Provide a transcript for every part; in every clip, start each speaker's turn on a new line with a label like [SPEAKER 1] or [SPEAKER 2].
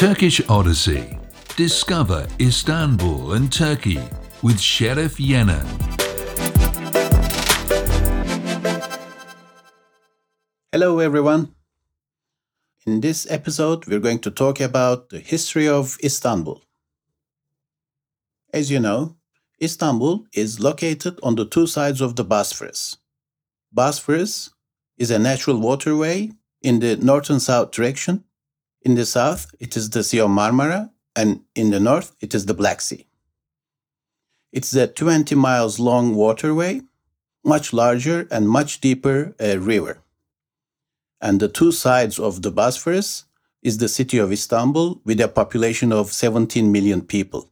[SPEAKER 1] Turkish Odyssey. Discover Istanbul and Turkey with Serif Yenen.
[SPEAKER 2] Hello, everyone. In this episode, we're going to talk about the history of Istanbul. As you know, Istanbul is located on the two sides of the Bosphorus. Bosphorus is a natural waterway in the north and south direction. In the south, it is the Sea of Marmara, and in the north, it is the Black Sea. It's a 20 miles long waterway, much larger and much deeper a river. And the two sides of the Bosphorus is the city of Istanbul with a population of 17 million people.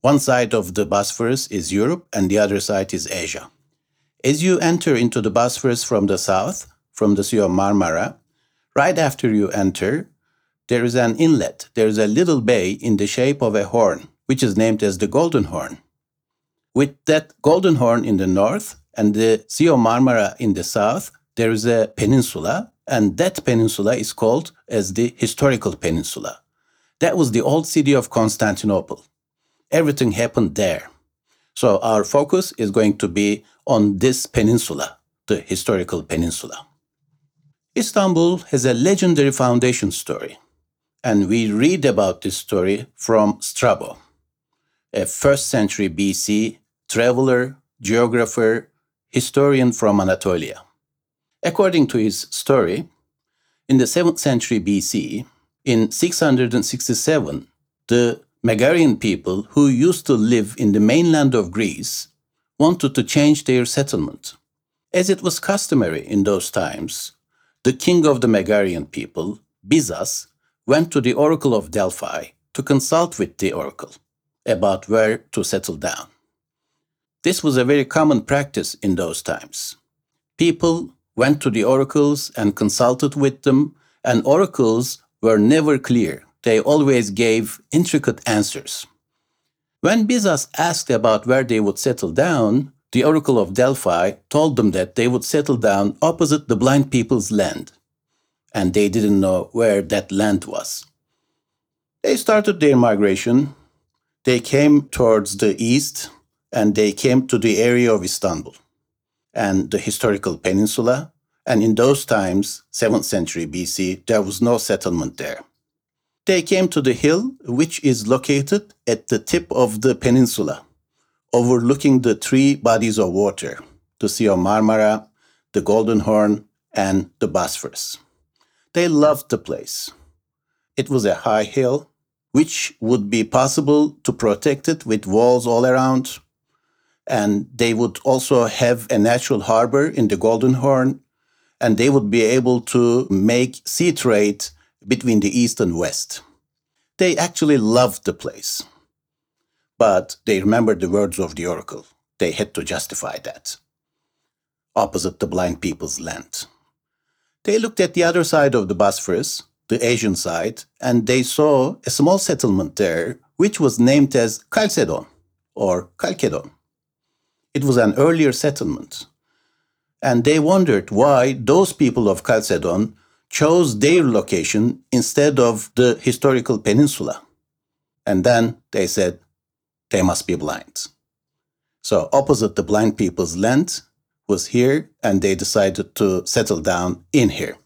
[SPEAKER 2] One side of the Bosphorus is Europe and the other side is Asia. As you enter into the Bosphorus from the south, from the Sea of Marmara, right after you enter, there is an inlet. There is a little bay in the shape of a horn, which is named as the Golden Horn. With that Golden Horn in the north and the Sea of Marmara in the south, there is a peninsula, and that peninsula is called as the Historical Peninsula. That was the old city of Constantinople. Everything happened there. So our focus is going to be on this peninsula, the historical peninsula. Istanbul has a legendary foundation story, and we read about this story from Strabo, a first century BC traveler, geographer, historian from Anatolia. According to his story, in the 7th century BC, in 667, the Megarian people who used to live in the mainland of Greece wanted to change their settlement. As it was customary in those times, the king of the Megarian people, Byzas, went to the oracle of Delphi to consult with the oracle about where to settle down. This was a very common practice in those times. People went to the oracles and consulted with them, and oracles were never clear. They always gave intricate answers. When Byzas asked about where they would settle down, the oracle of Delphi told them that they would settle down opposite the blind people's land, and they didn't know where that land was. They started their migration. They came towards the east, and they came to the area of Istanbul and the historical peninsula. And in those times, 7th century BC, there was no settlement there. They came to the hill, which is located at the tip of the peninsula, overlooking the three bodies of water the Sea of Marmara, the Golden Horn, and the Bosphorus. They loved the place. It was a high hill, which would be possible to protect it with walls all around, and they would also have a natural harbor in the Golden Horn, and they would be able to make sea trade between the East and West. They actually loved the place. But they remembered the words of the oracle. They had to justify that. Opposite the blind people's land. They looked at the other side of the Bosphorus, the Asian side, and they saw a small settlement there, which was named as Chalcedon or Chalcedon. It was an earlier settlement. And they wondered why those people of Chalcedon chose their location instead of the historical peninsula. And then they said, they must be blind. So, opposite the blind people's land was here, and they decided to settle down in here.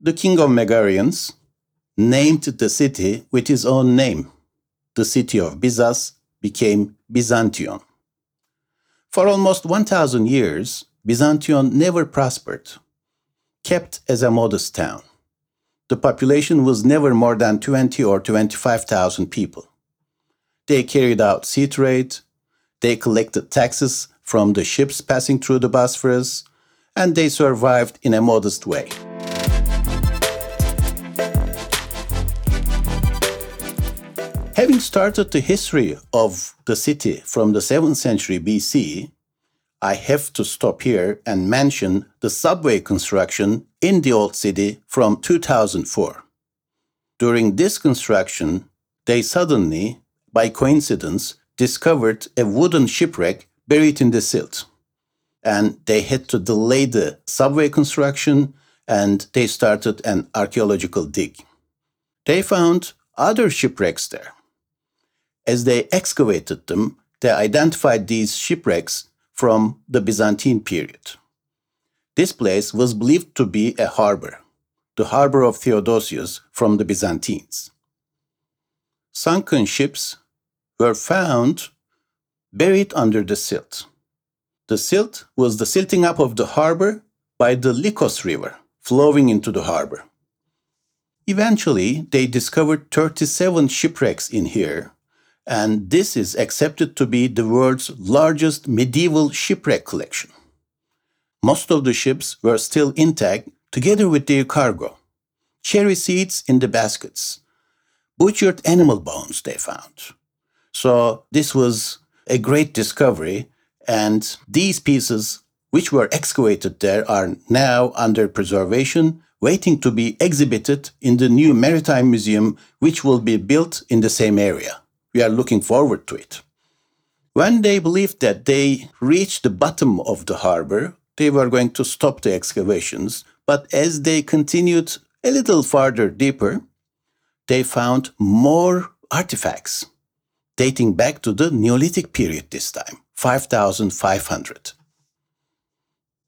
[SPEAKER 2] The king of Megarians named the city with his own name. The city of Byzas became Byzantium. For almost 1,000 years, Byzantium never prospered, kept as a modest town. The population was never more than 20 or 25,000 people. They carried out sea trade, they collected taxes from the ships passing through the Bosphorus, and they survived in a modest way. Having started the history of the city from the 7th century BC, I have to stop here and mention the subway construction in the old city from 2004. During this construction, they suddenly, by coincidence, discovered a wooden shipwreck buried in the silt. And they had to delay the subway construction and they started an archaeological dig. they found other shipwrecks there. As they excavated them, they identified these shipwrecks from the Byzantine period. This place was believed to be a harbor, the harbor of Theodosius from the Byzantines. Sunken ships were found buried under the silt. The silt was the silting up of the harbor by the Lycos River flowing into the harbor. Eventually, they discovered 37 shipwrecks in here, and this is accepted to be the world's largest medieval shipwreck collection. Most of the ships were still intact together with their cargo. Cherry seeds in the baskets, butchered animal bones they found. So, this was a great discovery, and these pieces, which were excavated there, are now under preservation, waiting to be exhibited in the new Maritime Museum, which will be built in the same area. We are looking forward to it. When they believed that they reached the bottom of the harbor, they were going to stop the excavations, but as they continued a little farther deeper, they found more artifacts dating back to the Neolithic period this time, 5500.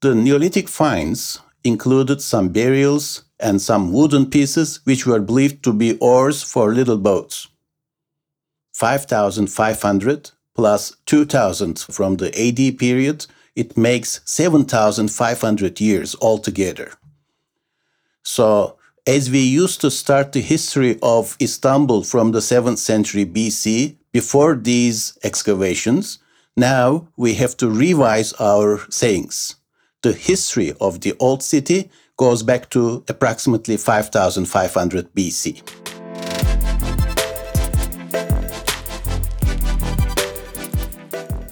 [SPEAKER 2] The Neolithic finds included some burials and some wooden pieces which were believed to be oars for little boats. 5500 plus 2000 from the AD period, it makes 7500 years altogether. So, as we used to start the history of Istanbul from the 7th century BC, before these excavations, now we have to revise our sayings. The history of the old city goes back to approximately 5500 BC.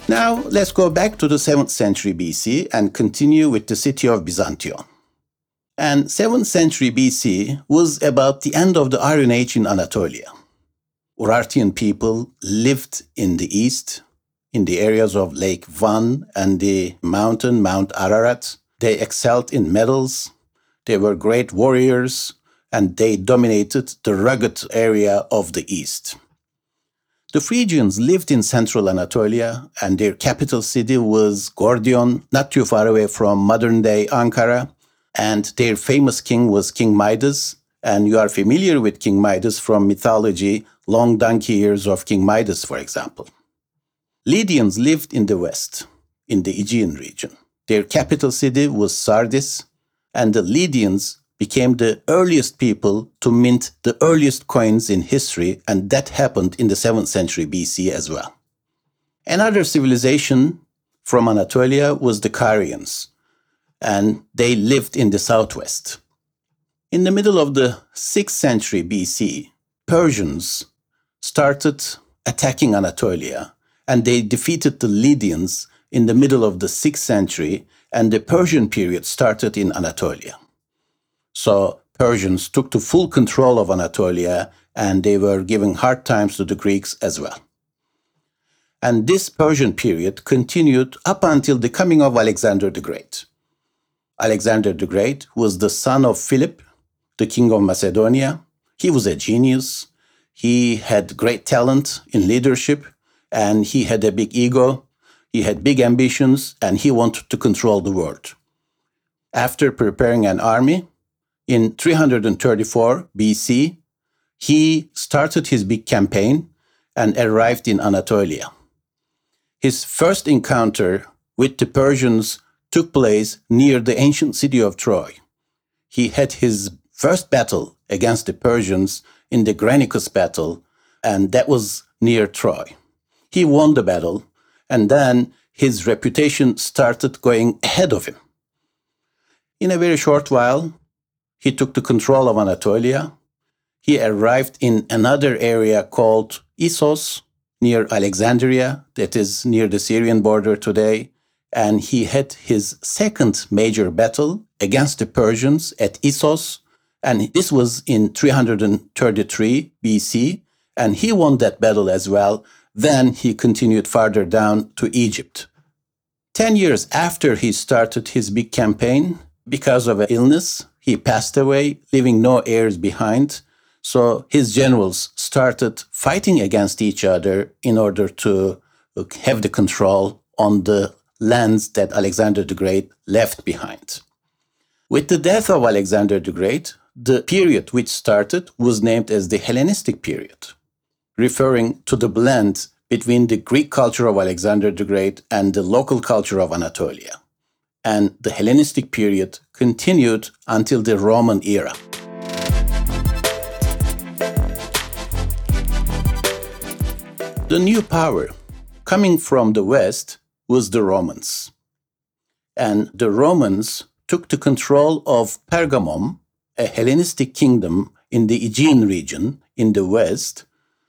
[SPEAKER 2] Now let's go back to the 7th century BC and continue with the city of Byzantium. And 7th century BC was about the end of the Iron Age in Anatolia. Urartian people lived in the east, in the areas of Lake Van and the mountain Mount Ararat. They excelled in metals, they were great warriors, and they dominated the rugged area of the east. The Phrygians lived in central Anatolia, and their capital city was Gordion, not too far away from modern day Ankara. And their famous king was King Midas. And you are familiar with King Midas from mythology long donkey years of King Midas, for example. Lydians lived in the west, in the Aegean region. Their capital city was Sardis, and the Lydians became the earliest people to mint the earliest coins in history, and that happened in the 7th century BC as well. Another civilization from Anatolia was the Carians, and they lived in the southwest. In the middle of the 6th century BC, Persians started attacking Anatolia, and they defeated the Lydians in the middle of the 6th century, and the Persian period started in Anatolia. So Persians took the full control of Anatolia, and they were giving hard times to the Greeks as well. And this Persian period continued up until the coming of Alexander the Great. Alexander the Great was the son of Philip, the king of Macedonia. He was a genius. He had great talent in leadership and he had a big ego. He had big ambitions and he wanted to control the world. After preparing an army in 334 BC, he started his big campaign and arrived in Anatolia. His first encounter with the Persians took place near the ancient city of Troy. He had his first battle against the Persians in the Granicus battle, and that was near Troy. He won the battle, and then his reputation started going ahead of him. In a very short while, he took the control of Anatolia. He arrived in another area called Issos, near Alexandria, that is near the Syrian border today. And he had his second major battle against the Persians at Issos, and this was in 333 BC. And he won that battle as well. Then he continued farther down to Egypt. Ten years after he started his big campaign, because of an illness, he passed away, leaving no heirs behind. So his generals started fighting against each other in order to uh, have the control on the lands that Alexander the Great left behind. With the death of Alexander the Great, the period which started was named as the Hellenistic period, referring to the blend between the Greek culture of Alexander the Great and the local culture of Anatolia. And the Hellenistic period continued until the Roman era. The new power coming from the West was the Romans. And the Romans took the control of Pergamum, a Hellenistic kingdom in the Aegean region in the west.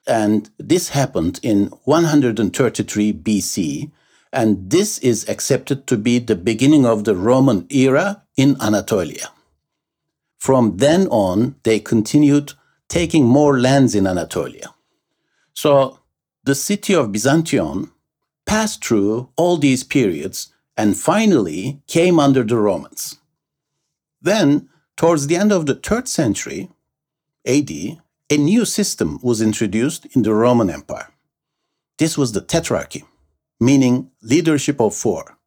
[SPEAKER 2] And this happened in 133 BC. And this is accepted to be the beginning of the Roman era in Anatolia. From then on, they continued taking more lands in Anatolia. So the city of Byzantium passed through all these periods and finally came under the Romans. Then, towards the end of the third century AD, a new system was introduced in the Roman Empire. This was the tetrarchy, meaning leadership of four.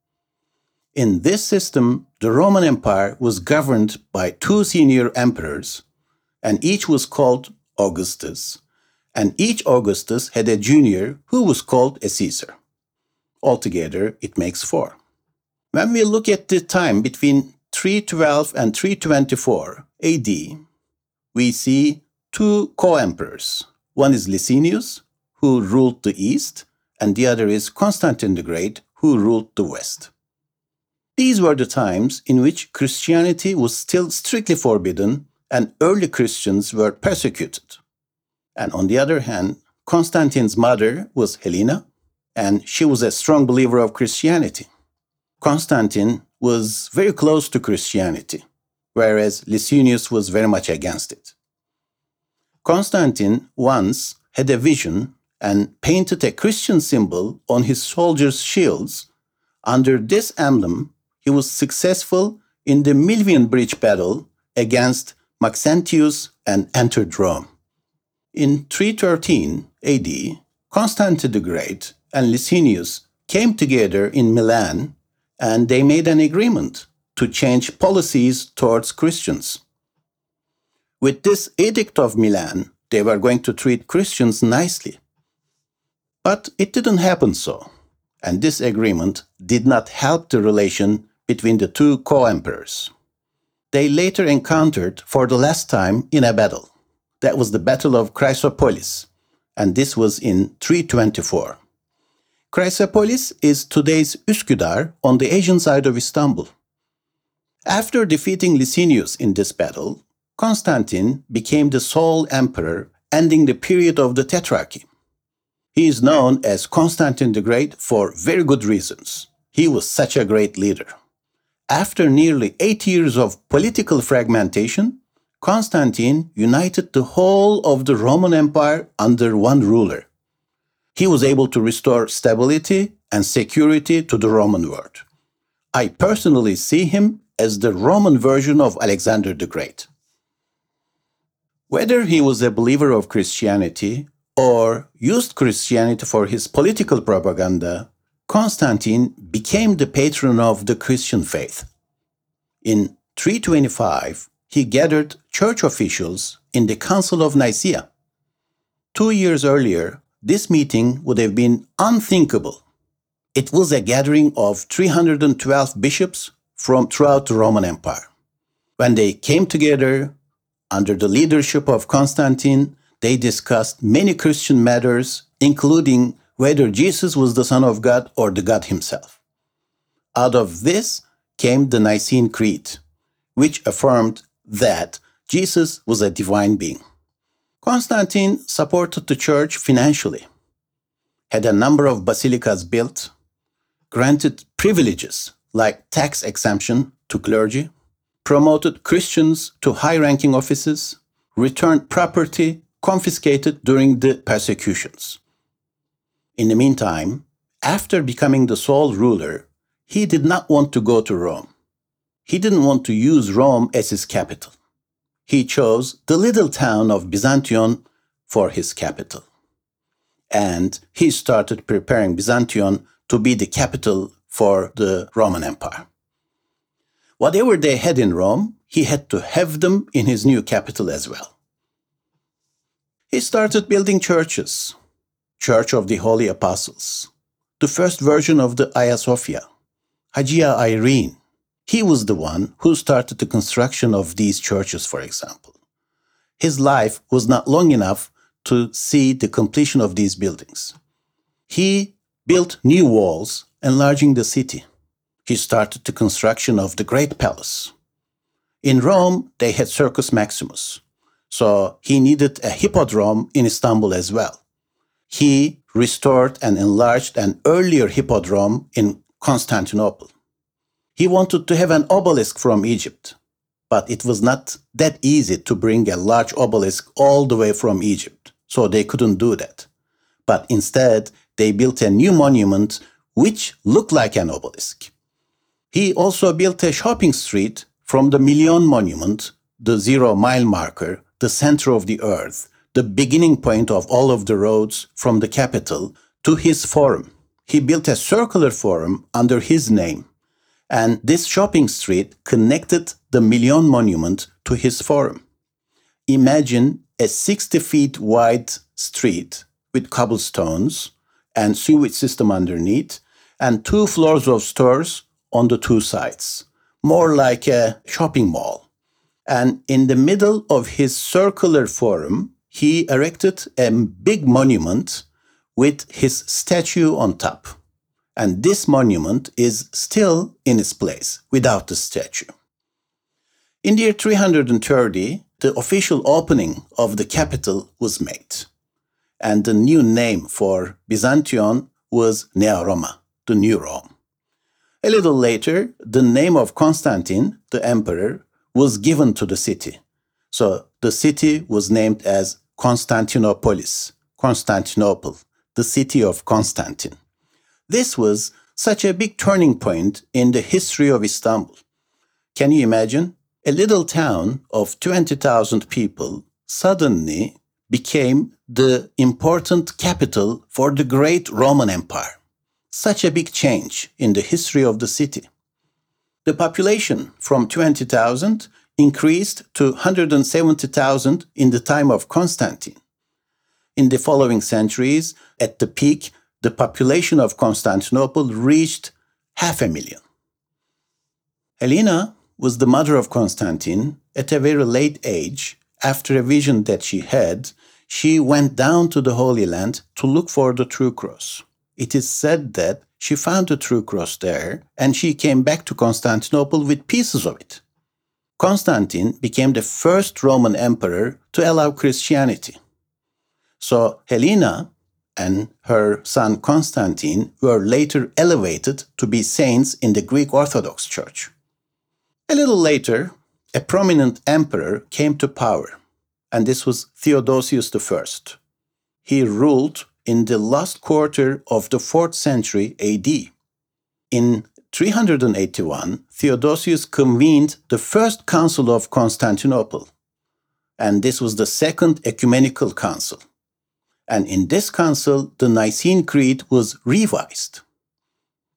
[SPEAKER 2] In this system, the Roman Empire was governed by two senior emperors, and each was called Augustus, and each Augustus had a junior who was called a Caesar. Altogether, it makes four. When we look at the time between 312 and 324 AD, we see two co emperors. One is Licinius, who ruled the east, and the other is Constantine the Great, who ruled the west. These were the times in which Christianity was still strictly forbidden and early Christians were persecuted. And on the other hand, Constantine's mother was Helena, and she was a strong believer of Christianity. Constantine was very close to Christianity, whereas Licinius was very much against it. Constantine once had a vision and painted a Christian symbol on his soldiers' shields. Under this emblem, he was successful in the Milvian Bridge battle against Maxentius and entered Rome. In 313 AD, Constantine the Great and Licinius came together in Milan and they made an agreement to change policies towards Christians. With this Edict of Milan, they were going to treat Christians nicely. But it didn't happen so, and this agreement did not help the relation between the two co emperors. They later encountered for the last time in a battle. That was the Battle of Chrysopolis, and this was in 324. Chrysopolis is today's Üsküdar on the Asian side of Istanbul. After defeating Licinius in this battle, Constantine became the sole emperor, ending the period of the Tetrarchy. He is known as Constantine the Great for very good reasons. He was such a great leader. After nearly eight years of political fragmentation, Constantine united the whole of the Roman Empire under one ruler, he was able to restore stability and security to the Roman world. I personally see him as the Roman version of Alexander the Great. Whether he was a believer of Christianity or used Christianity for his political propaganda, Constantine became the patron of the Christian faith. In 325, he gathered church officials in the Council of Nicaea. Two years earlier, this meeting would have been unthinkable. It was a gathering of 312 bishops from throughout the Roman Empire. When they came together under the leadership of Constantine, they discussed many Christian matters, including whether Jesus was the Son of God or the God Himself. Out of this came the Nicene Creed, which affirmed that Jesus was a divine being. Constantine supported the church financially, had a number of basilicas built, granted privileges like tax exemption to clergy, promoted Christians to high ranking offices, returned property confiscated during the persecutions. In the meantime, after becoming the sole ruler, he did not want to go to Rome. He didn't want to use Rome as his capital. He chose the little town of Byzantion for his capital. And he started preparing Byzantion to be the capital for the Roman Empire. Whatever they had in Rome, he had to have them in his new capital as well. He started building churches, Church of the Holy Apostles, the first version of the Hagia Sophia, Hagia Irene. He was the one who started the construction of these churches, for example. His life was not long enough to see the completion of these buildings. He built new walls, enlarging the city. He started the construction of the Great Palace. In Rome, they had Circus Maximus, so he needed a hippodrome in Istanbul as well. He restored and enlarged an earlier hippodrome in Constantinople. He wanted to have an obelisk from Egypt, but it was not that easy to bring a large obelisk all the way from Egypt, so they couldn't do that. But instead, they built a new monument which looked like an obelisk. He also built a shopping street from the Milion Monument, the zero mile marker, the center of the earth, the beginning point of all of the roads from the capital to his forum. He built a circular forum under his name. And this shopping street connected the Milion Monument to his forum. Imagine a 60 feet wide street with cobblestones and sewage system underneath and two floors of stores on the two sides, more like a shopping mall. And in the middle of his circular forum, he erected a big monument with his statue on top. And this monument is still in its place without the statue. In the year 330, the official opening of the capital was made. And the new name for Byzantion was Nea Roma, the New Rome. A little later, the name of Constantine, the emperor, was given to the city. So the city was named as Constantinopolis, Constantinople, the city of Constantine. This was such a big turning point in the history of Istanbul. Can you imagine? A little town of 20,000 people suddenly became the important capital for the great Roman Empire such a big change in the history of the city. The population from 20,000 increased to 170,000 in the time of Constantine. In the following centuries, at the peak, the population of Constantinople reached half a million. Helena was the mother of Constantine at a very late age. After a vision that she had, she went down to the Holy Land to look for the true cross it is said that she found the true cross there and she came back to Constantinople with pieces of it. Constantine became the first Roman emperor to allow Christianity. So Helena and her son Constantine were later elevated to be saints in the Greek Orthodox Church. A little later, a prominent emperor came to power, and this was Theodosius I. He ruled in the last quarter of the 4th century AD. In 381, Theodosius convened the First Council of Constantinople, and this was the Second Ecumenical Council. And in this council, the Nicene Creed was revised.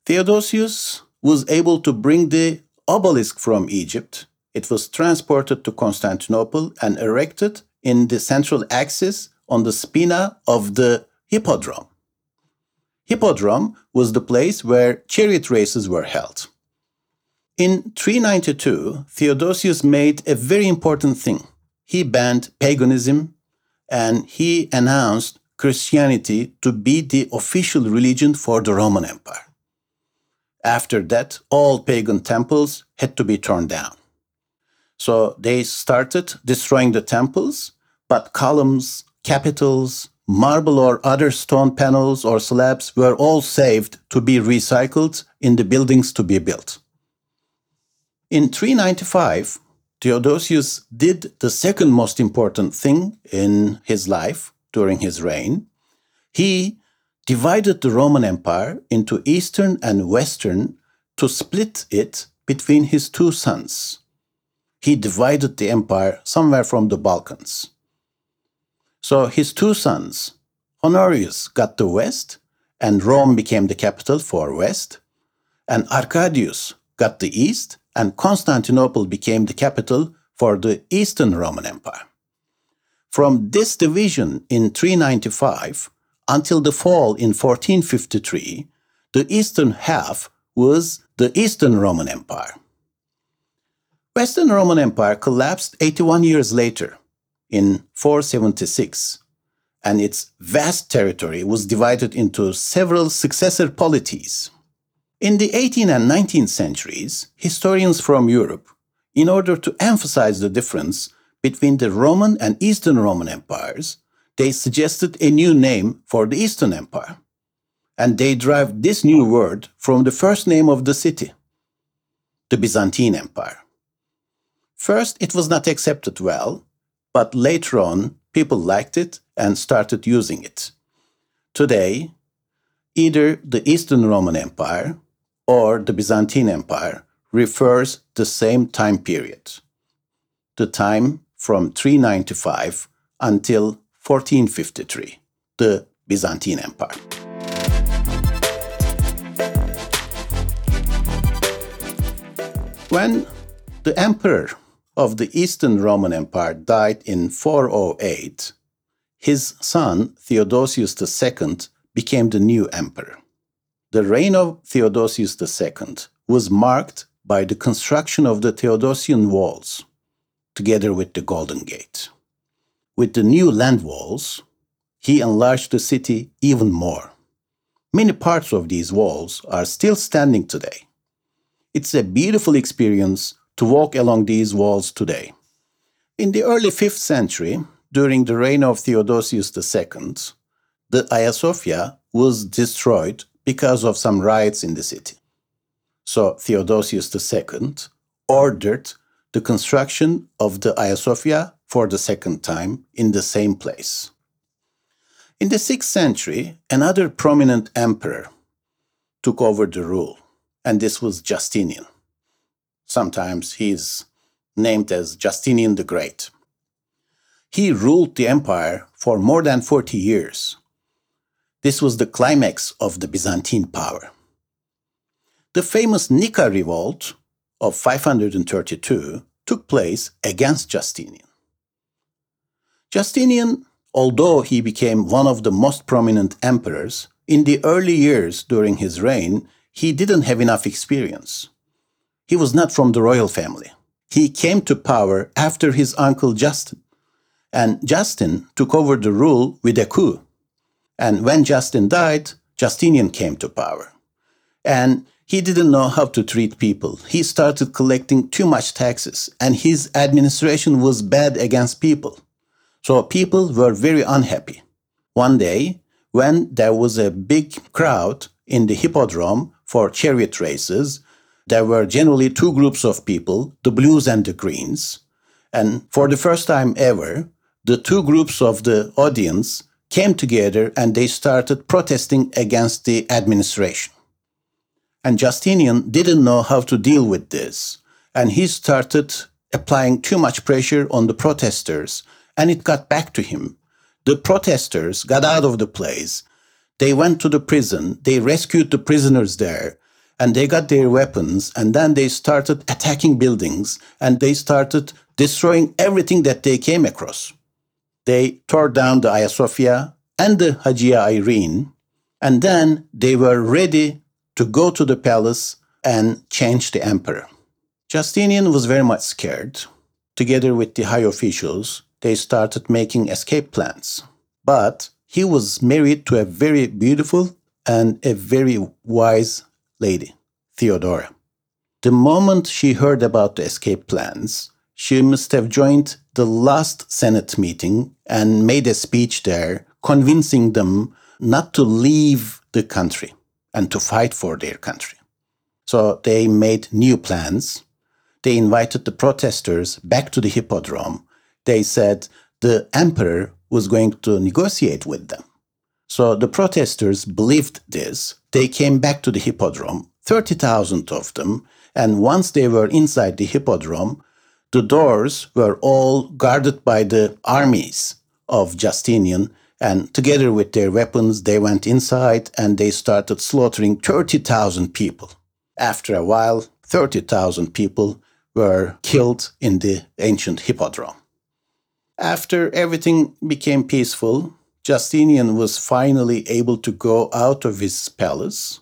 [SPEAKER 2] Theodosius was able to bring the obelisk from Egypt. It was transported to Constantinople and erected in the central axis on the spina of the Hippodrome. Hippodrome was the place where chariot races were held. In 392, Theodosius made a very important thing. He banned paganism and he announced Christianity to be the official religion for the Roman Empire. After that, all pagan temples had to be torn down. So they started destroying the temples, but columns, capitals, marble or other stone panels or slabs were all saved to be recycled in the buildings to be built. In 395, Theodosius did the second most important thing in his life during his reign. He divided the Roman Empire into Eastern and Western to split it between his two sons. he divided the empire somewhere from the Balkans. So his two sons, Honorius, got the west, and Rome became the capital for west, and Arcadius got the east, and Constantinople became the capital for the Eastern Roman Empire. From this division in 395 until the fall in 1453, the eastern half was the Eastern Roman Empire. Western Roman Empire collapsed 81 years later in 476, and its vast territory was divided into several successor polities. In the 18th and 19th centuries, historians from Europe, in order to emphasize the difference between the Roman and Eastern Roman empires, they suggested a new name for the Eastern Empire. And they derived this new word from the first name of the city, the Byzantine Empire. First, it was not accepted well, but later on, people liked it and started using it. Today, either the Eastern Roman Empire or the Byzantine Empire refers to the same time period, the time from 395 until 1453, the Byzantine Empire. When the emperor of the Eastern Roman Empire died in 408, his son Theodosius II became the new emperor. The reign of Theodosius II was marked by the construction of the Theodosian walls, together with the Golden Gate. With the new land walls, he enlarged the city even more. Many parts of these walls are still standing today. It's a beautiful experience to walk along these walls today. In the early 5th century, during the reign of Theodosius II, the Hagia Sophia was destroyed because of some riots in the city. So Theodosius II ordered the construction of the Hagia Sophia for the second time in the same place. In the 6th century, another prominent emperor took over the rule, and this was Justinian. Sometimes he is named as Justinian the Great. He ruled the empire for more than 40 years this was the climax of the Byzantine power. The famous Nika revolt of 532 took place against Justinian. Justinian, although he became one of the most prominent emperors, in the early years during his reign, he didn't have enough experience. He was not from the royal family. He came to power after his uncle Justin, and Justin took over the rule with a coup. And when Justin died, Justinian came to power. And he didn't know how to treat people. He started collecting too much taxes, and his administration was bad against people. So people were very unhappy. One day, when there was a big crowd in the hippodrome for chariot races, there were generally two groups of people, the blues and the greens. And for the first time ever, the two groups of the audience came together and they started protesting against the administration. And Justinian didn't know how to deal with this. And he started applying too much pressure on the protesters, and it got back to him. The protesters got out of the place. They went to the prison, they rescued the prisoners there, and they got their weapons, and then they started attacking buildings, and they started destroying everything that they came across they tore down the Hagia Sophia and the Hagia Irene, and then they were ready to go to the palace and change the emperor. Justinian was very much scared. Together with the high officials, they started making escape plans. But he was married to a very beautiful and a very wise lady, Theodora. The moment she heard about the escape plans, she must have joined the last Senate meeting and made a speech there convincing them not to leave the country and to fight for their country. So they made new plans. They invited the protesters back to the hippodrome. They said the emperor was going to negotiate with them. So the protesters believed this. They came back to the hippodrome, 30,000 of them. And once they were inside the hippodrome, The doors were all guarded by the armies of Justinian, and together with their weapons, they went inside and they started slaughtering 30,000 people. After a while, 30,000 people were killed in the ancient hippodrome. After everything became peaceful, Justinian was finally able to go out of his palace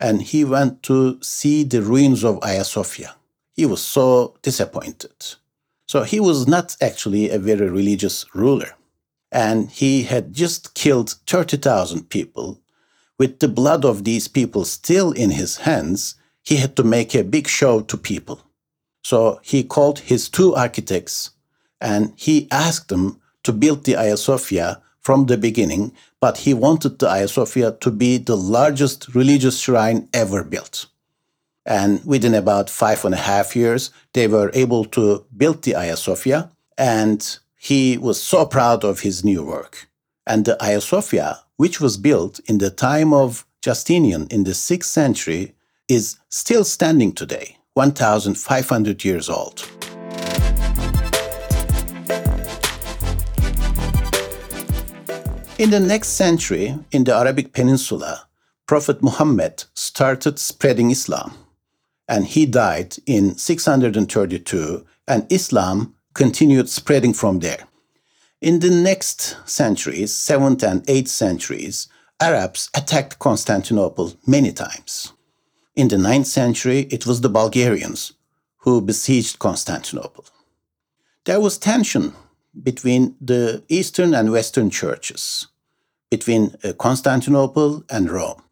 [SPEAKER 2] and he went to see the ruins of Hagia Sophia. He was so disappointed. So he was not actually a very religious ruler. And he had just killed 30,000 people. With the blood of these people still in his hands, he had to make a big show to people. So he called his two architects and he asked them to build the Hagia Sophia from the beginning, but he wanted the Hagia Sophia to be the largest religious shrine ever built. And within about five and a half years, they were able to build the Hagia Sophia, and he was so proud of his new work. And the Hagia Sophia, which was built in the time of Justinian in the 6th century, is still standing today, 1,500 years old. In the next century, in the Arabic Peninsula, Prophet Muhammad started spreading Islam, and he died in 632, and Islam continued spreading from there. In the next centuries, 7th and 8th centuries, Arabs attacked Constantinople many times. In the 9th century, it was the Bulgarians who besieged Constantinople. There was tension between the Eastern and Western churches between uh, Constantinople and Rome.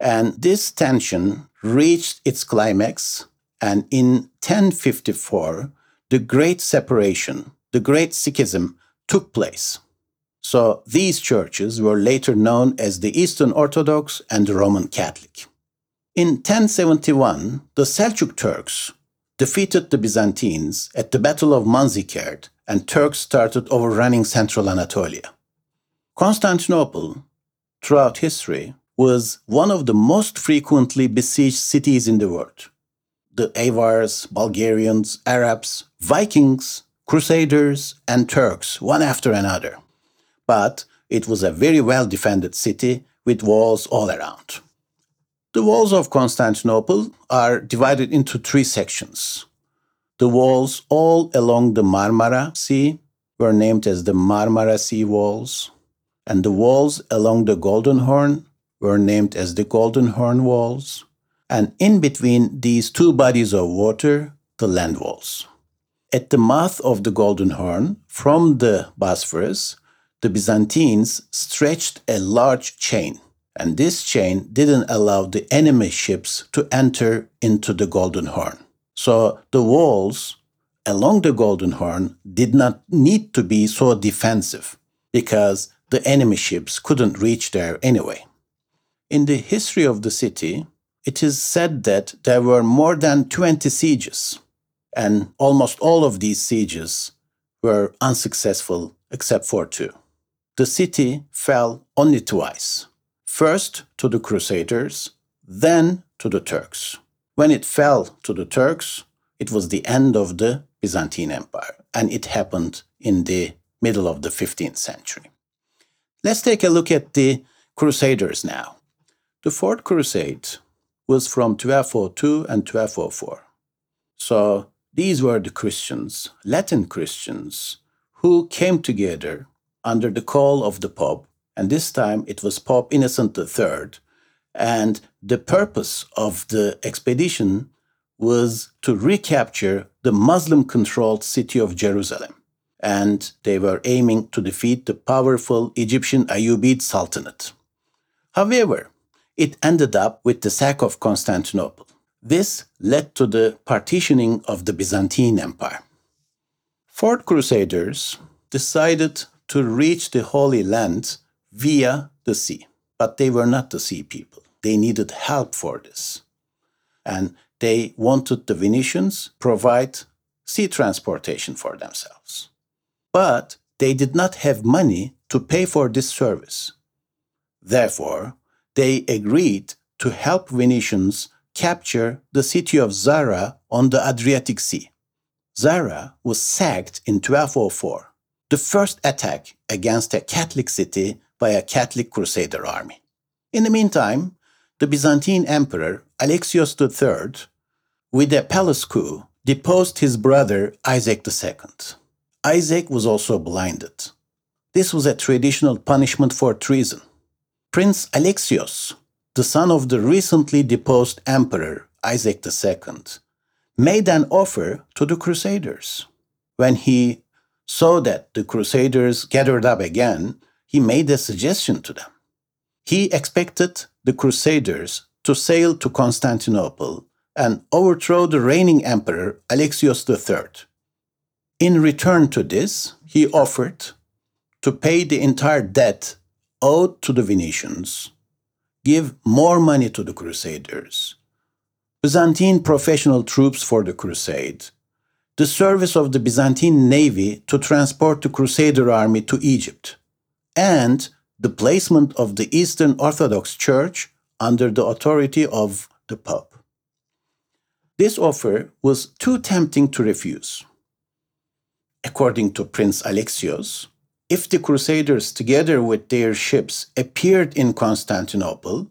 [SPEAKER 2] And this tension reached its climax, and in 1054, the Great Separation, the Great Schism, took place. So these churches were later known as the Eastern Orthodox and the Roman Catholic. In 1071, the Seljuk Turks defeated the Byzantines at the Battle of Manzikert, and Turks started overrunning central Anatolia. Constantinople, throughout history, was one of the most frequently besieged cities in the world. The Avars, Bulgarians, Arabs, Vikings, Crusaders, and Turks, one after another. But it was a very well defended city with walls all around. The walls of Constantinople are divided into three sections. The walls all along the Marmara Sea were named as the Marmara Sea Walls and the walls along the Golden Horn were named as the Golden Horn Walls, and in between these two bodies of water, the land walls. At the mouth of the Golden Horn, from the Bosphorus, the Byzantines stretched a large chain, and this chain didn't allow the enemy ships to enter into the Golden Horn. So the walls along the Golden Horn did not need to be so defensive because the enemy ships couldn't reach there anyway. In the history of the city, it is said that there were more than 20 sieges, and almost all of these sieges were unsuccessful except for two. The city fell only twice first to the Crusaders, then to the Turks. When it fell to the Turks, it was the end of the Byzantine Empire, and it happened in the middle of the 15th century. Let's take a look at the Crusaders now. The Fourth Crusade was from 1202 and 1204. So these were the Christians, Latin Christians, who came together under the call of the Pope, and this time it was Pope Innocent III. And the purpose of the expedition was to recapture the Muslim controlled city of Jerusalem and they were aiming to defeat the powerful Egyptian Ayyubid Sultanate. However, it ended up with the sack of Constantinople. This led to the partitioning of the Byzantine Empire. Fourth Crusaders decided to reach the Holy Land via the sea, but they were not the sea people. They needed help for this. And they wanted the Venetians provide sea transportation for themselves but they did not have money to pay for this service. Therefore, they agreed to help Venetians capture the city of Zara on the Adriatic Sea. Zara was sacked in 1204, the first attack against a Catholic city by a Catholic Crusader army. In the meantime, the Byzantine Emperor Alexios III, with a palace coup, deposed his brother Isaac II. Isaac was also blinded. This was a traditional punishment for treason. Prince Alexios, the son of the recently deposed Emperor Isaac II, made an offer to the Crusaders. When he saw that the Crusaders gathered up again, he made a suggestion to them. He expected the Crusaders to sail to Constantinople and overthrow the reigning emperor Alexios III. In return to this, he offered to pay the entire debt owed to the Venetians, give more money to the Crusaders, Byzantine professional troops for the crusade, the service of the Byzantine navy to transport the Crusader army to Egypt, and the placement of the Eastern Orthodox Church under the authority of the Pope. This offer was too tempting to refuse. According to Prince Alexios, if the Crusaders, together with their ships, appeared in Constantinople,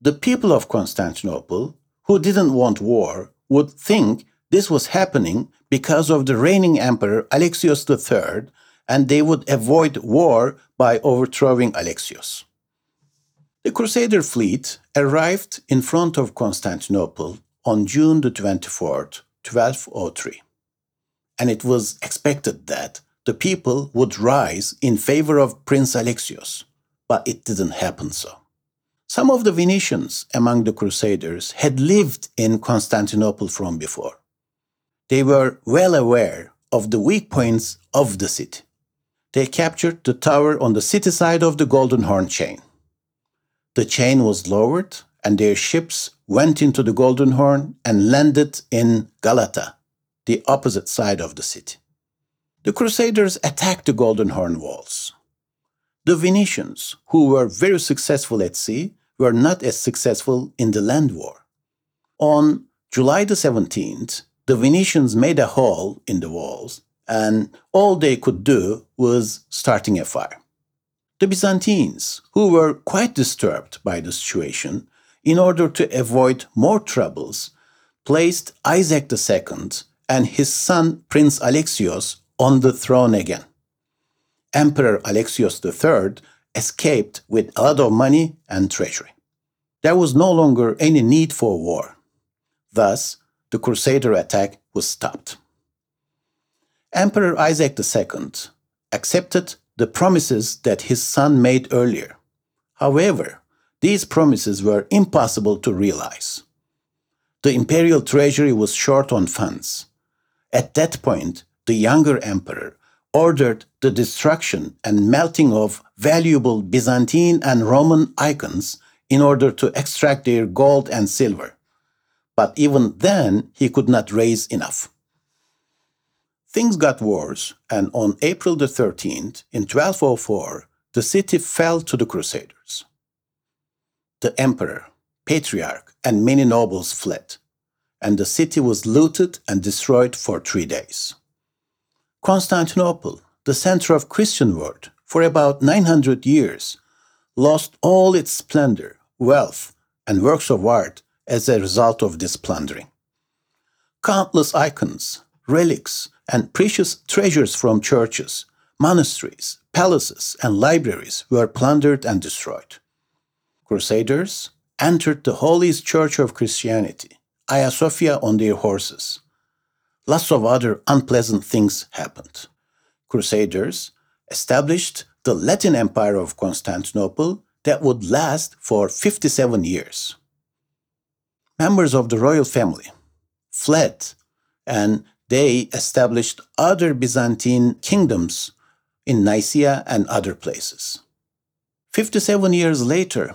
[SPEAKER 2] the people of Constantinople, who didn't want war, would think this was happening because of the reigning emperor Alexios III, and they would avoid war by overthrowing Alexios. The Crusader fleet arrived in front of Constantinople on June the 24th, 1203. And it was expected that the people would rise in favor of Prince Alexios, but it didn't happen so. Some of the Venetians among the Crusaders had lived in Constantinople from before. They were well aware of the weak points of the city. They captured the tower on the city side of the Golden Horn chain. The chain was lowered, and their ships went into the Golden Horn and landed in Galata, the opposite side of the city. The Crusaders attacked the Golden Horn walls. The Venetians, who were very successful at sea, were not as successful in the land war. On July the 17th, the Venetians made a hole in the walls, and all they could do was starting a fire. The Byzantines, who were quite disturbed by the situation, in order to avoid more troubles, placed Isaac II and his son Prince Alexios on the throne again. Emperor Alexios III escaped with a lot of money and treasury. There was no longer any need for war. Thus, the Crusader attack was stopped. Emperor Isaac II accepted the promises that his son made earlier. However, these promises were impossible to realize. The imperial treasury was short on funds. At that point, the younger emperor, ordered the destruction and melting of valuable Byzantine and Roman icons in order to extract their gold and silver. But even then, he could not raise enough. Things got worse, and on April the 13th, in 1204, the city fell to the Crusaders. The emperor, patriarch, and many nobles fled, and the city was looted and destroyed for three days. Constantinople, the center of Christian world for about 900 years, lost all its splendor, wealth, and works of art as a result of this plundering. Countless icons, relics, and precious treasures from churches, monasteries, palaces, and libraries were plundered and destroyed. Crusaders entered the holiest church of Christianity, Hagia Sophia, on their horses lots of other unpleasant things happened. Crusaders established the Latin Empire of Constantinople that would last for 57 years. Members of the royal family fled and they established other Byzantine kingdoms in Nicaea and other places. 57 years later,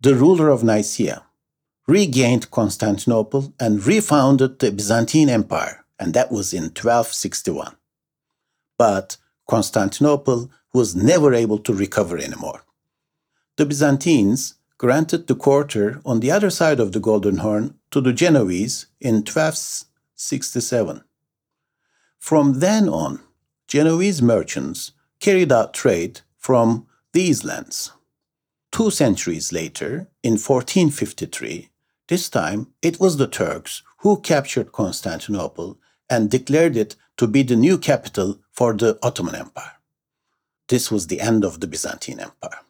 [SPEAKER 2] the ruler of Nicaea regained Constantinople and refounded the Byzantine Empire and that was in 1261. But Constantinople was never able to recover anymore. The Byzantines granted the quarter on the other side of the Golden Horn to the Genoese in 1267. From then on, Genoese merchants carried out trade from these lands. Two centuries later, in 1453, this time it was the Turks who captured Constantinople and declared it to be the new capital for the Ottoman Empire. This was the end of the Byzantine Empire.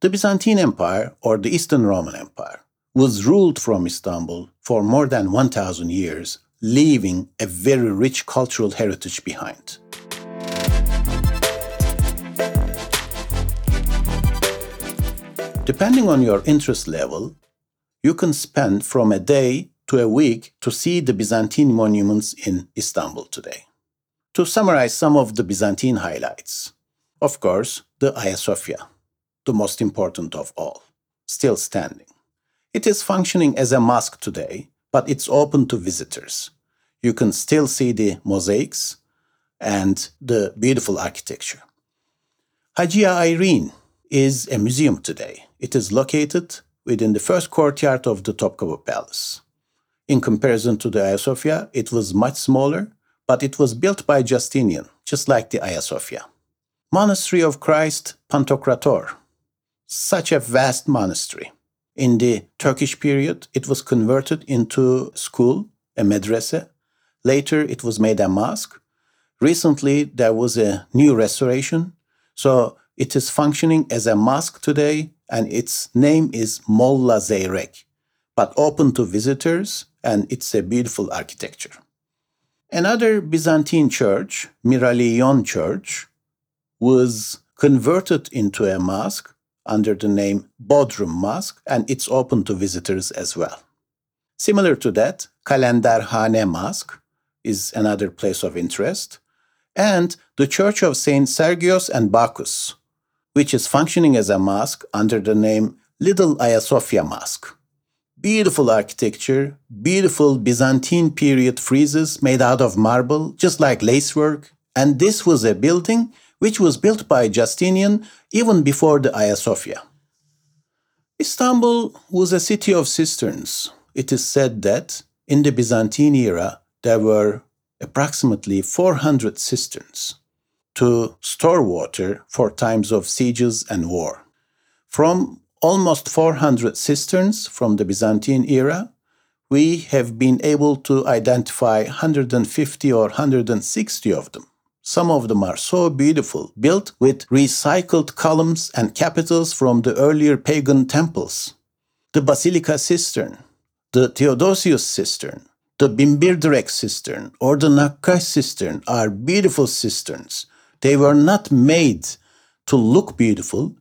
[SPEAKER 2] The Byzantine Empire, or the Eastern Roman Empire, was ruled from Istanbul for more than 1,000 years, leaving a very rich cultural heritage behind. Depending on your interest level, you can spend from a day to a week to see the Byzantine monuments in Istanbul today. To summarize some of the Byzantine highlights, of course, the Hagia Sophia, the most important of all, still standing. It is functioning as a mosque today, but it's open to visitors. You can still see the mosaics and the beautiful architecture. Hagia Irene is a museum today. It is located within the first courtyard of the Topkapı Palace. In comparison to the Hagia Sophia, it was much smaller, but it was built by Justinian, just like the Hagia Sophia. Monastery of Christ Pantokrator. Such a vast monastery. In the Turkish period, it was converted into school, a medrese. Later, it was made a mosque. Recently, there was a new restoration. So it is functioning as a mosque today, and its name is Molla Zeyrek, but open to visitors, and it's a beautiful architecture. Another Byzantine church, Myrelaion Church, was converted into a mosque under the name Bodrum Mosque, and it's open to visitors as well. Similar to that, Kalenderhane Mosque is another place of interest, and the Church of Saint Sergios and Bacchus, which is functioning as a mosque under the name Little Sophia Mosque. Beautiful architecture, beautiful Byzantine period friezes made out of marble, just like lacework, and this was a building which was built by Justinian even before the Hagia Sophia. Istanbul was a city of cisterns. It is said that in the Byzantine era there were approximately 400 cisterns to store water for times of sieges and war. From almost 400 cisterns from the Byzantine era, we have been able to identify 150 or 160 of them. Some of them are so beautiful, built with recycled columns and capitals from the earlier pagan temples. The Basilica cistern, the Theodosius cistern, the Binbirdirek cistern, or the Nakkash cistern are beautiful cisterns. They were not made to look beautiful.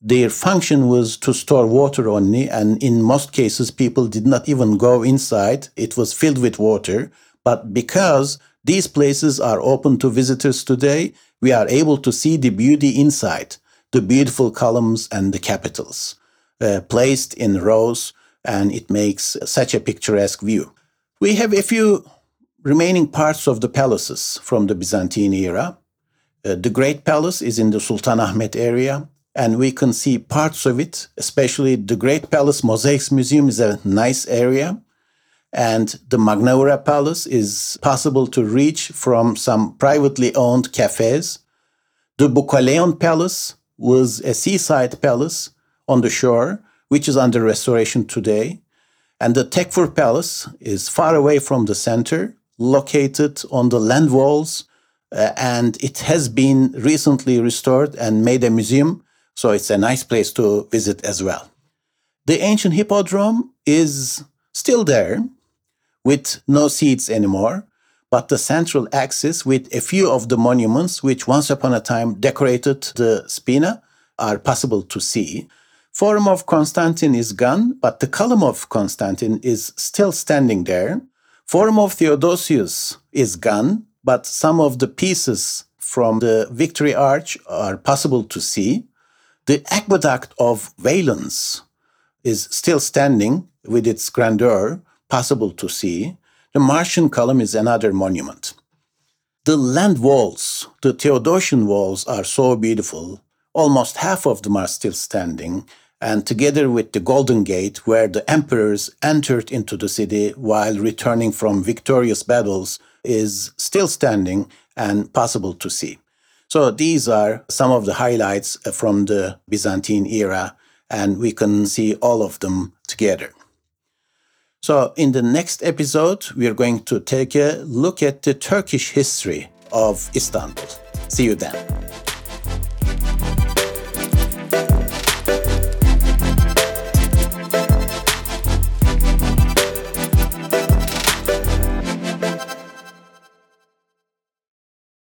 [SPEAKER 2] Their function was to store water only, and in most cases, people did not even go inside. It was filled with water. But because these places are open to visitors today. We are able to see the beauty inside, the beautiful columns and the capitals uh, placed in rows, and it makes such a picturesque view. We have a few remaining parts of the palaces from the Byzantine era. Uh, the Great Palace is in the Sultanahmet area, and we can see parts of it, especially the Great Palace Mosaics Museum is a nice area. And the Magnaura Palace is possible to reach from some privately owned cafes. The Boukoleon Palace was a seaside palace on the shore, which is under restoration today. And the Tekfur Palace is far away from the center, located on the land walls, uh, and it has been recently restored and made a museum, so it's a nice place to visit as well. The ancient hippodrome is still there, with no seats anymore, but the central axis with a few of the monuments which once upon a time decorated the spina are possible to see. Forum of Constantine is gone, but the column of Constantine is still standing there. Forum of Theodosius is gone, but some of the pieces from the Victory Arch are possible to see. The aqueduct of Valens is still standing with its grandeur, possible to see. The Marcian column is another monument. The land walls, the Theodosian walls, are so beautiful. Almost half of them are still standing, and together with the Golden Gate, where the emperors entered into the city while returning from victorious battles, is still standing and possible to see. So these are some of the highlights uh, from the Byzantine era, and we can see all of them together. So, in the next episode, we are going to take a look at the Turkish history of Istanbul. See you then.